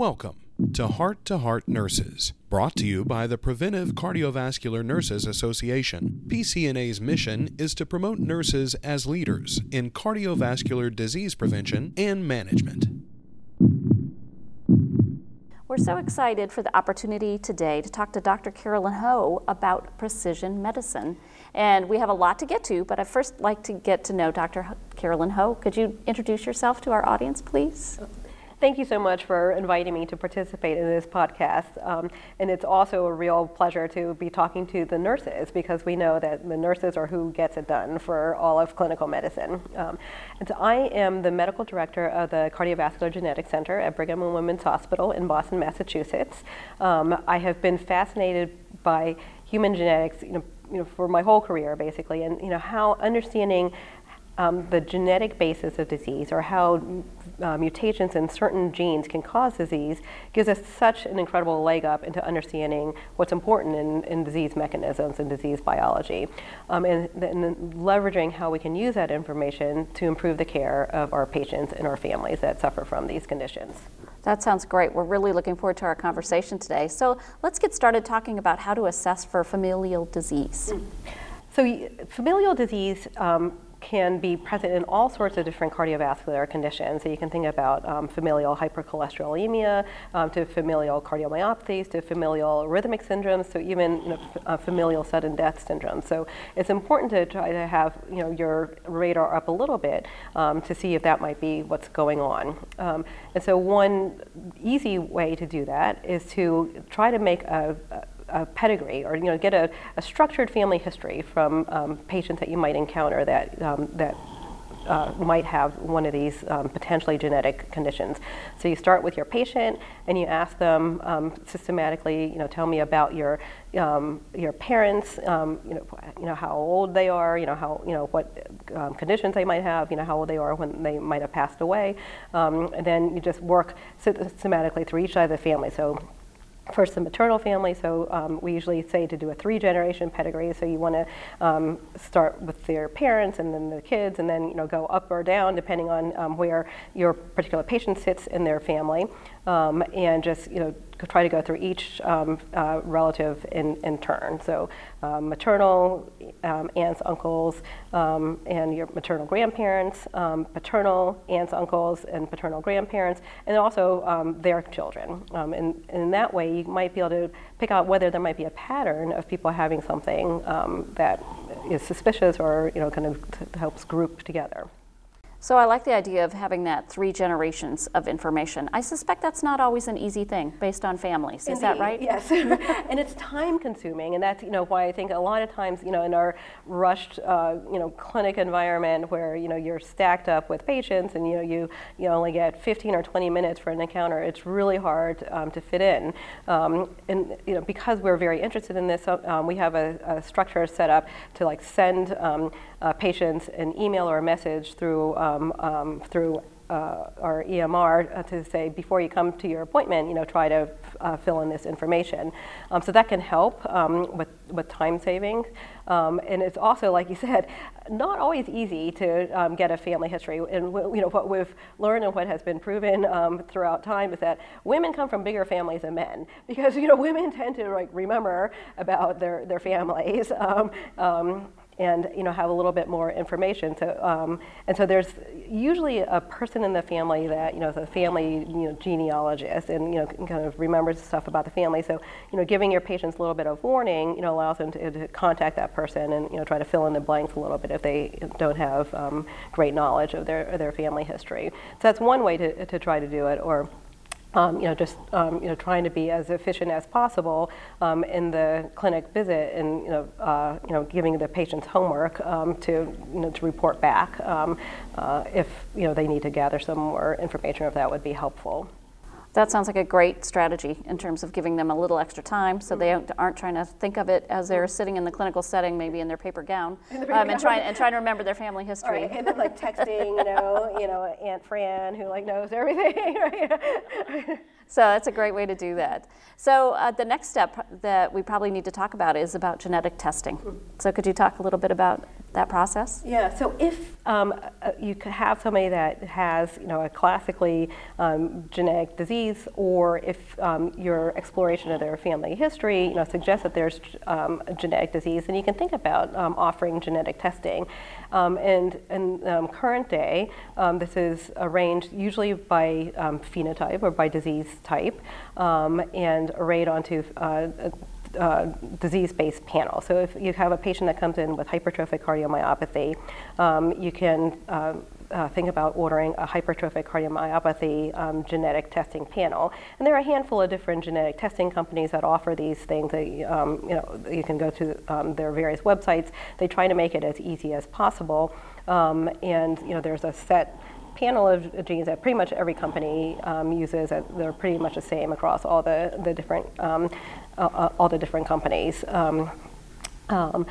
Welcome to Heart to Heart Nurses, brought to you by the Preventive Cardiovascular Nurses Association. PCNA's mission is to promote nurses as leaders in cardiovascular disease prevention and management. We're so excited for the opportunity today to talk to Dr. Carolyn Ho about precision medicine. And we have a lot to get to, but I'd first like to get to know Dr. Carolyn Ho. Could you introduce yourself to our audience, please? Thank you so much for inviting me to participate in this podcast. Um, and it's also a real pleasure to be talking to the nurses because we know that the nurses are who gets it done for all of clinical medicine. Um, and so I am the medical director of the Cardiovascular Genetics Center at Brigham and Women's Hospital in Boston, Massachusetts. Um, I have been fascinated by human genetics, you know, you know, for my whole career basically, and you know how understanding um, the genetic basis of disease or how uh, mutations in certain genes can cause disease gives us such an incredible leg up into understanding what's important in, in disease mechanisms and disease biology, um, and then leveraging how we can use that information to improve the care of our patients and our families that suffer from these conditions. That sounds great. We're really looking forward to our conversation today. So let's get started talking about how to assess for familial disease. So, familial disease um, can be present in all sorts of different cardiovascular conditions. So you can think about um, familial hypercholesterolemia, um, to familial cardiomyopathies, to familial arrhythmic syndromes, so even you know, f- uh, familial sudden death syndrome. So it's important to try to have you know your radar up a little bit um, to see if that might be what's going on. Um, and so one easy way to do that is to try to make a, a a pedigree or you know get a, a structured family history from um, patients that you might encounter that um, that uh, might have one of these um, potentially genetic conditions. So you start with your patient and you ask them um, systematically, you know, tell me about your um, your parents, um, you know, you know how old they are, you know how you know what um, conditions they might have, you know how old they are when they might have passed away, um, and then you just work systematically through each side of the family. So first the maternal family, so um, we usually say to do a three generation pedigree. So you want to um, start with their parents and then the kids, and then you know go up or down depending on um, where your particular patient sits in their family, um, and just you know try to go through each um, uh, relative in, in turn. So um, maternal, um, aunts, uncles, um, and your maternal grandparents, um, paternal aunts, uncles, and paternal grandparents, and also their children. and, and, in that way, you might be able to pick out whether there might be a pattern of people having something that is suspicious or you know kind of t- helps group together. So I like the idea of having that three generations of information. I suspect that's not always an easy thing based on families. Indeed, Is that right? Yes. and it's time consuming, and that's you know why I think a lot of times you know in our rushed uh, you know clinic environment where you know you're stacked up with patients and you know you you only get 15 or 20 minutes for an encounter, it's really hard um, to fit in. Um, and you know because we're very interested in this, um, we have a, a, structure set up to like send um, uh, patients an email or a message through um, um, through uh, our EMR to say before you come to your appointment, you know, try to uh, fill in this information. Um, so that can help um, with, with time saving. Um, and it's also, like you said, not always easy to um, get a family history. And you know what we've learned and what has been proven um, throughout time is that women come from bigger families than men because you know women tend to like remember about their their families. And you know have a little bit more information. So um, and so there's usually a person in the family that you know is a family you know genealogist and you know kind of remembers stuff about the family. So you know giving your patients a little bit of warning you know allows them to, to contact that person and you know try to fill in the blanks a little bit if they don't have um, great knowledge of their their family history. So that's one way to to try to do it or um, you know, just um, you know, trying to be as efficient as possible um, in the clinic visit, and you know, uh, you know, giving the patients homework um, to you know to report back um, uh, if you know they need to gather some more information, if that would be helpful. That sounds like a great strategy in terms of giving them a little extra time so they aren't trying to think of it as they're sitting in the clinical setting, maybe in their paper gown, um, and, trying, and trying to remember their family history. Right. And then like texting, you know, you know, Aunt Fran who like knows everything. so that's a great way to do that. So uh, the next step that we probably need to talk about is about genetic testing. So could you talk a little bit about that process? Yeah, so if um, uh, you have somebody that has, you know, a classically um, genetic disease, or if um, your exploration of their family history, you know, suggests that there's um, a genetic disease, then you can think about um, offering genetic testing. Um, and in current day, this is arranged usually by phenotype or by disease type, and arrayed onto uh, uh, disease-based panel. So if you have a patient that comes in with hypertrophic cardiomyopathy, um, you can uh, uh, think about ordering a hypertrophic cardiomyopathy um, genetic testing panel. And there are a handful of different genetic testing companies that offer these things. That, um, you know, you can go to um, their various websites. They try to make it as easy as possible. Um, and you know, there's a set panel of genes that pretty much every company um, uses. They're pretty much the same across all the, the different uh, all the different companies. Um, um,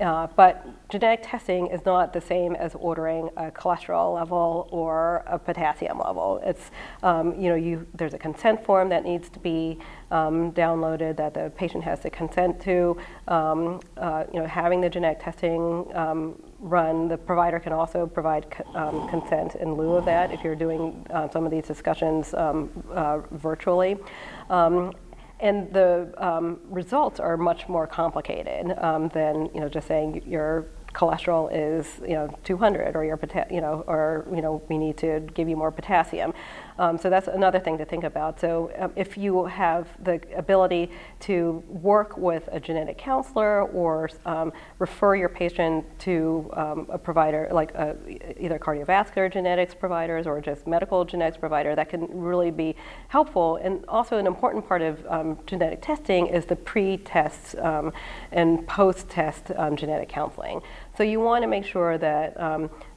uh, but genetic testing is not the same as ordering a cholesterol level or a potassium level. It's, um, you know, you, there's a consent form that needs to be um, downloaded that the patient has to consent to. Um, uh, you know, having the genetic testing run, the provider can also provide um, consent in lieu of that if you're doing uh, some of these discussions um, uh, virtually. And the um, results are much more complicated um, than you know just saying your cholesterol is you know 200 or your you know or you know we need to give you more potassium. Um, so that's another thing to think about. So um, if you have the ability to work with a genetic counselor or um, refer your patient to um, a provider like a, either cardiovascular genetics providers or just medical genetics provider, that can really be helpful. And also an important part of um, genetic testing is the pre-test um, and post-test genetic counseling. So you want to make sure that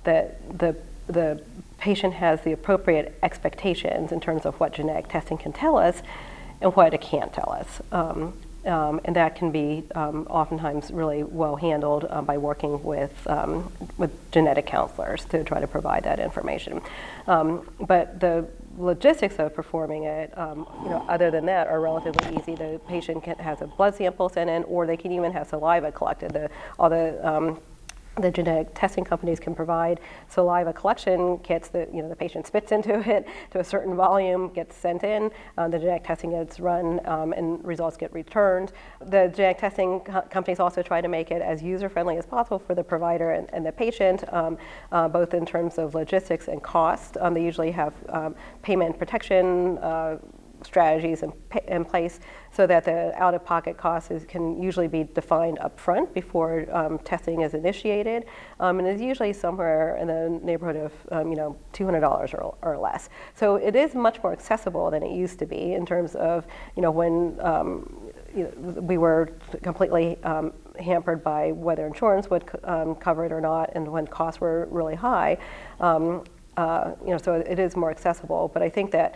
that the the patient has the appropriate expectations in terms of what genetic testing can tell us and what it can't tell us. Um, um, and that can be um, oftentimes really well handled uh, by working with, um, with genetic counselors to try to provide that information. Um, but the logistics of performing it, um, you know, other than that, are relatively easy. The patient can, has a blood sample sent in, or they can even have saliva collected. The, all the the genetic testing companies can provide. Saliva collection kits that you know the patient spits into it to a certain volume gets sent in. Um, the genetic testing gets run um, and results get returned. The genetic testing co- companies also try to make it as user friendly as possible for the provider and, and the patient um, uh, both in terms of logistics and cost. Um, they usually have um, payment protection uh, strategies in, in place so that the out-of-pocket costs is, can usually be defined up front before um, testing is initiated, um, and is usually somewhere in the neighborhood of um, you know $200 or, or, less. So it is much more accessible than it used to be in terms of you know when um, you know, we were completely um, hampered by whether insurance would um, cover it or not, and when costs were really high. Uh, you know, so it is more accessible, but I think that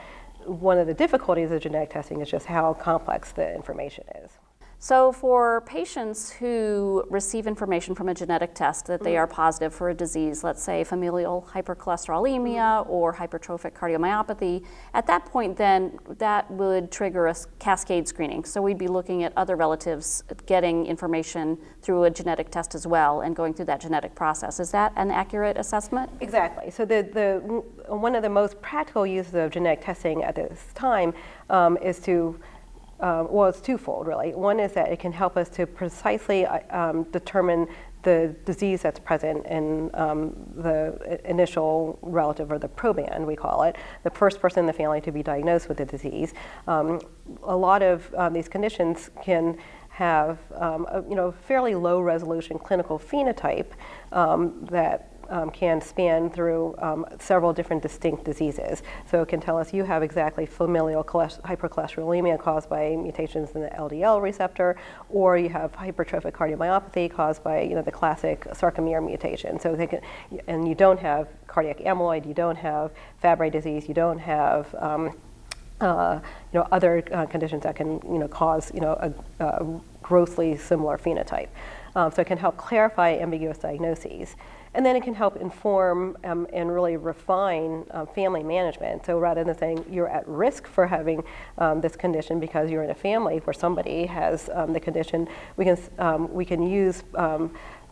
one of the difficulties of genetic testing is just how complex the information is. So, for patients who receive information from a genetic test that they mm-hmm. are positive for a disease, let's say familial hypercholesterolemia mm-hmm. or hypertrophic cardiomyopathy, at that point, then that would trigger a cascade screening. So, we'd be looking at other relatives getting information through a genetic test as well and going through that genetic process. Is that an accurate assessment? Exactly. So, the, the, one of the most practical uses of genetic testing at this time um, is to um, well, it's twofold really. One is that it can help us to precisely uh, um, determine the disease that's present in um, the initial relative or the proband, we call it, the first person in the family to be diagnosed with the disease. Um, a lot of um, these conditions can have um, a, you know fairly low resolution clinical phenotype that um, can span through um, several different distinct diseases. So it can tell us you have exactly familial hypercholesterolemia caused by mutations in the LDL receptor, or you have hypertrophic cardiomyopathy caused by you know the classic sarcomere mutation. So they can, and you don't have cardiac amyloid, you don't have Fabry disease, you don't have um, uh, you know other uh, conditions that can you know cause you know a, a grossly similar phenotype. Um, so it can help clarify ambiguous diagnoses. And then it can help inform um, and really refine um, family management. So rather than saying you're at risk for having um, this condition because you're in a family where somebody has um, the condition, we can, um, we can use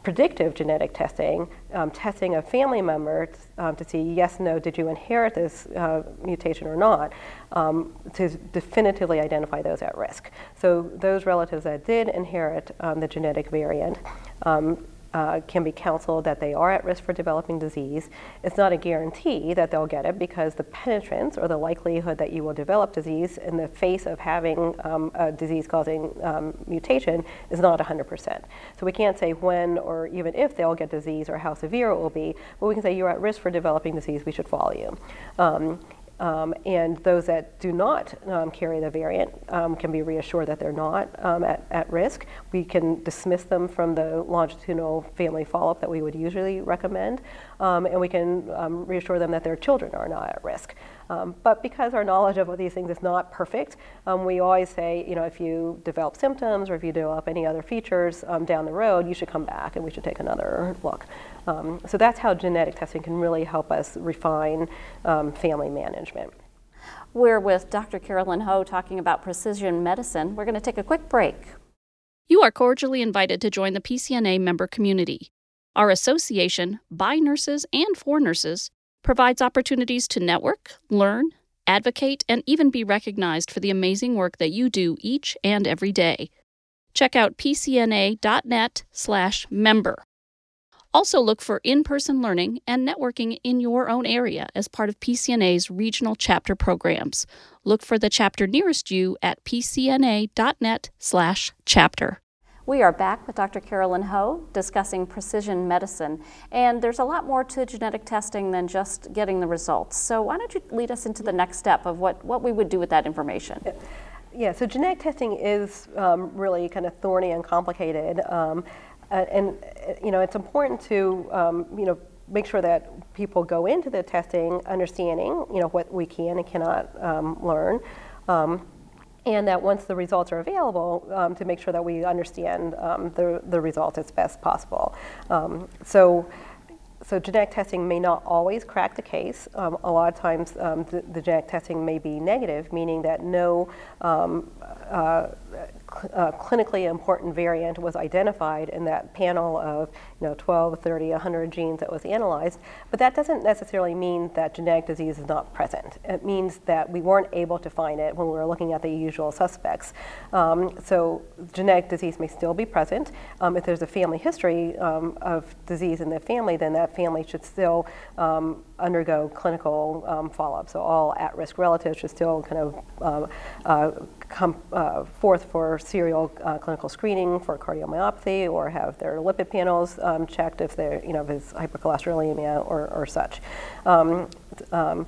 predictive genetic testing, um, testing a family member um, to see yes, no, did you inherit this uh, mutation or not, um, to definitively identify those at risk. So those relatives that did inherit um, the genetic variant um, uh, can be counseled that they are at risk for developing disease. It's not a guarantee that they'll get it because the penetrance or the likelihood that you will develop disease in the face of having um, a disease causing um, mutation is not 100%. So we can't say when or even if they'll get disease or how severe it will be, but we can say you're at risk for developing disease, we should follow you. Um, um, and those that do not um, carry the variant um, can be reassured that they're not um, at, at risk. We can dismiss them from the longitudinal family follow up that we would usually recommend, um, and we can um, reassure them that their children are not at risk. Um, but because our knowledge of these things is not perfect, um, we always say, you know, if you develop symptoms or if you develop any other features um, down the road, you should come back and we should take another look. Um, so that's how genetic testing can really help us refine um, family management. We're with Dr. Carolyn Ho talking about precision medicine. We're going to take a quick break. You are cordially invited to join the PCNA member community. Our association, by nurses and for nurses, provides opportunities to network, learn, advocate, and even be recognized for the amazing work that you do each and every day. Check out pcna.net/member. Also look for in-person learning and networking in your own area as part of PCNA's regional chapter programs. Look for the chapter nearest you at pcna.net/chapter. We are back with Dr. Carolyn Ho discussing precision medicine. And there's a lot more to genetic testing than just getting the results. So, why don't you lead us into the next step of what, what we would do with that information? Yeah, so genetic testing is um, really kind of thorny and complicated. Um, and, you know, it's important to, um, you know, make sure that people go into the testing understanding, you know, what we can and cannot um, learn. And that once the results are available, um, to make sure that we understand um, the, the results as best possible. Um, so, so genetic testing may not always crack the case. Um, a lot of times um, the, the, genetic testing may be negative, meaning that no um, uh, uh, clinically important variant was identified in that panel of you know 12, 30, 100 genes that was analyzed. But that doesn't necessarily mean that genetic disease is not present. It means that we weren't able to find it when we were looking at the usual suspects. Um, so genetic disease may still be present. Um, if there's a family history um, of disease in the family, then that family should still um, undergo clinical um, follow-up. So all at-risk relatives should still kind of uh, uh, come uh, forth for serial uh, clinical screening for cardiomyopathy or have their lipid panels um, checked if they're, you know, if it's hypercholesterolemia or, or such. Um, um,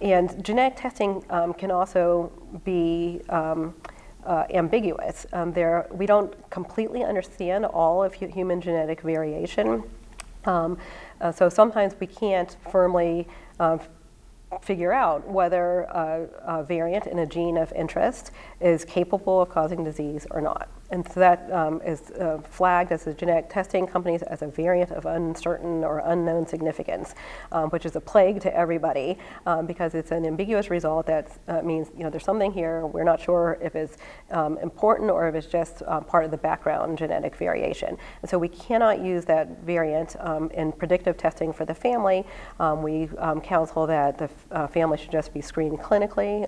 and genetic testing um, can also be um, uh, ambiguous. There, we don't completely understand all of hu- human genetic variation. Uh, so sometimes we can't firmly uh, figure out whether a, a, variant in a gene of interest is capable of causing disease or not. And so that um, is uh, flagged as a genetic testing companies as a variant of uncertain or unknown significance, um, which is a plague to everybody um, because it's an ambiguous result that uh, means you know there's something here we're not sure if it's um, important or if it's just uh, part of the background genetic variation. And so we cannot use that variant um, in predictive testing for the family. Um, we counsel that the uh, family should just be screened clinically,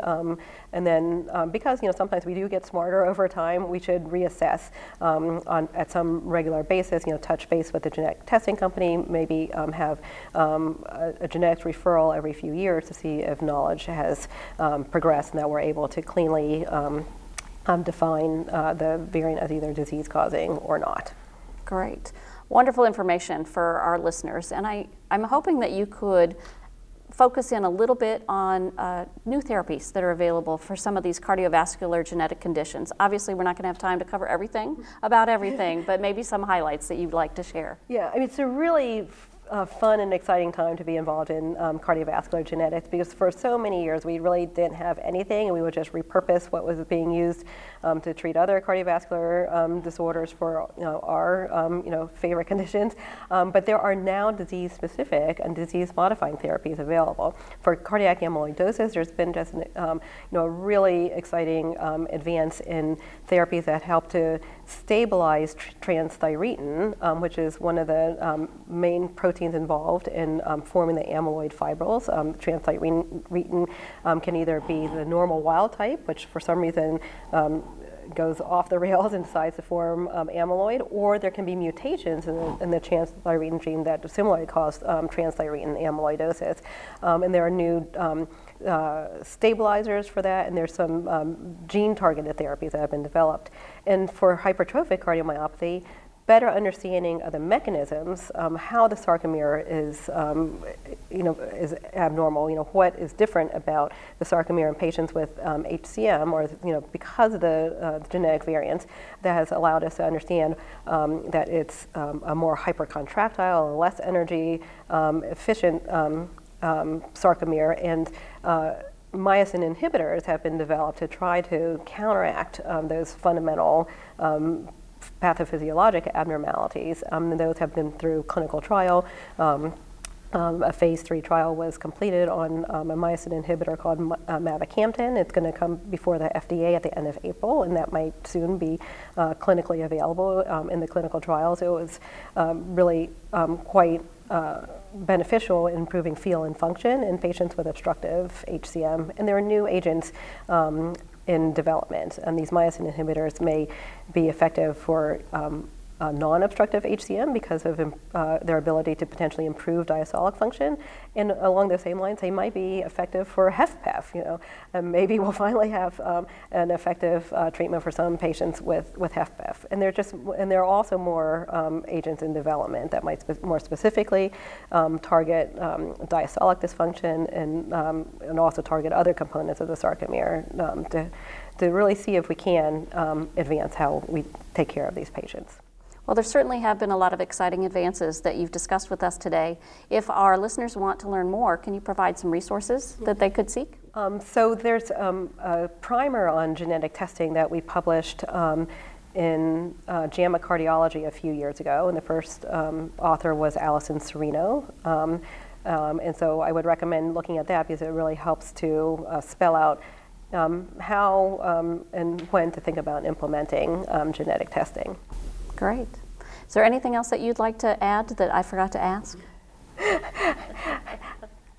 and then because you know sometimes we do get smarter over time, we should reassess reassess um, on, at some regular basis, you know, touch base with the genetic testing company, maybe um, have um, a, a, genetics referral every few years to see if knowledge has um, progressed and that we're able to cleanly um, define uh, the variant as either disease causing or not. Great. Wonderful information for our listeners. And I, I'm hoping that you could focus in a little bit on uh, new therapies that are available for some of these cardiovascular genetic conditions. Obviously, we're not going to have time to cover everything about everything, but maybe some highlights that you'd like to share. Yeah, I mean, it's a really a fun and exciting time to be involved in um, cardiovascular genetics because for so many years we really didn't have anything and we would just repurpose what was being used um, to treat other cardiovascular um, disorders for you know, our um, you know, favorite conditions. Um, but there are now disease specific and disease modifying therapies available. For cardiac amyloidosis, there's been just um, you know, a really exciting advance in therapies that help to stabilize tr- transthyretin, which is one of the main proteins involved in forming the amyloid fibrils. transthyretin can either be the normal wild type, which for some reason um, goes off the rails and decides to form um, amyloid, or there can be mutations in the, in the transthyretin gene that similarly cause um, transthyretin amyloidosis. Um, and there are new um, uh, stabilizers for that, and there's some um, gene targeted therapies that have been developed. And for hypertrophic cardiomyopathy, better understanding of the mechanisms, um, how the sarcomere is, um, you know, is abnormal. You know, what is different about the sarcomere in patients with um, HCM, or you know, because of the uh, genetic variants, that has allowed us to understand um, that it's um, a more hypercontractile, less energy um, efficient sarcomere, and uh, myosin inhibitors have been developed to try to counteract um, those fundamental um, pathophysiologic abnormalities. Um, those have been through clinical trial. Um, um, a phase three trial was completed on um, a myosin inhibitor called uh, mavacamten. It's going to come before the FDA at the end of April, and that might soon be uh, clinically available um, in the clinical trials. It was um, really um, quite uh, beneficial in improving feel and function in patients with obstructive HCM. And there are new agents um, in development. And these myosin inhibitors may be effective for um, uh, non-obstructive HCM because of uh, their ability to potentially improve diastolic function. And along those same lines, they might be effective for HFpEF. You know, and maybe we'll finally have um, an effective uh, treatment for some patients with with HFpEF. And there just and there are also more um, agents in development that might spe- more specifically um, target um, diastolic dysfunction and um, and also target other components of the sarcomere um, to to really see if we can advance how we take care of these patients. Well, there certainly have been a lot of exciting advances that you've discussed with us today. If our listeners want to learn more, can you provide some resources that they could seek? Um, so there's um, a primer on genetic testing that we published um, in uh, JAMA Cardiology a few years ago, and the first um, author was Allison Cirino. Um, um, and so I would recommend looking at that because it really helps to uh, spell out how and when to think about implementing genetic testing. Great. Is there anything else that you'd like to add that I forgot to ask?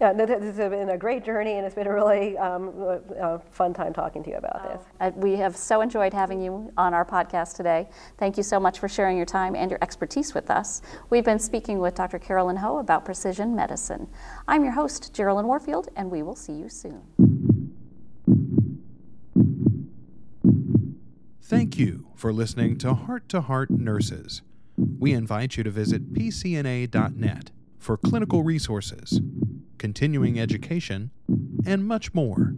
Yeah, no, this has been a great journey, and it's been a really um, uh, fun time talking to you about this. Uh, we have so enjoyed having you on our podcast today. Thank you so much for sharing your time and your expertise with us. We've been speaking with Dr. Carolyn Ho about precision medicine. I'm your host, Geraldine Warfield, and we will see you soon. Thank you for listening to Heart to Heart Nurses. We invite you to visit pcna.net for clinical resources, continuing education, and much more.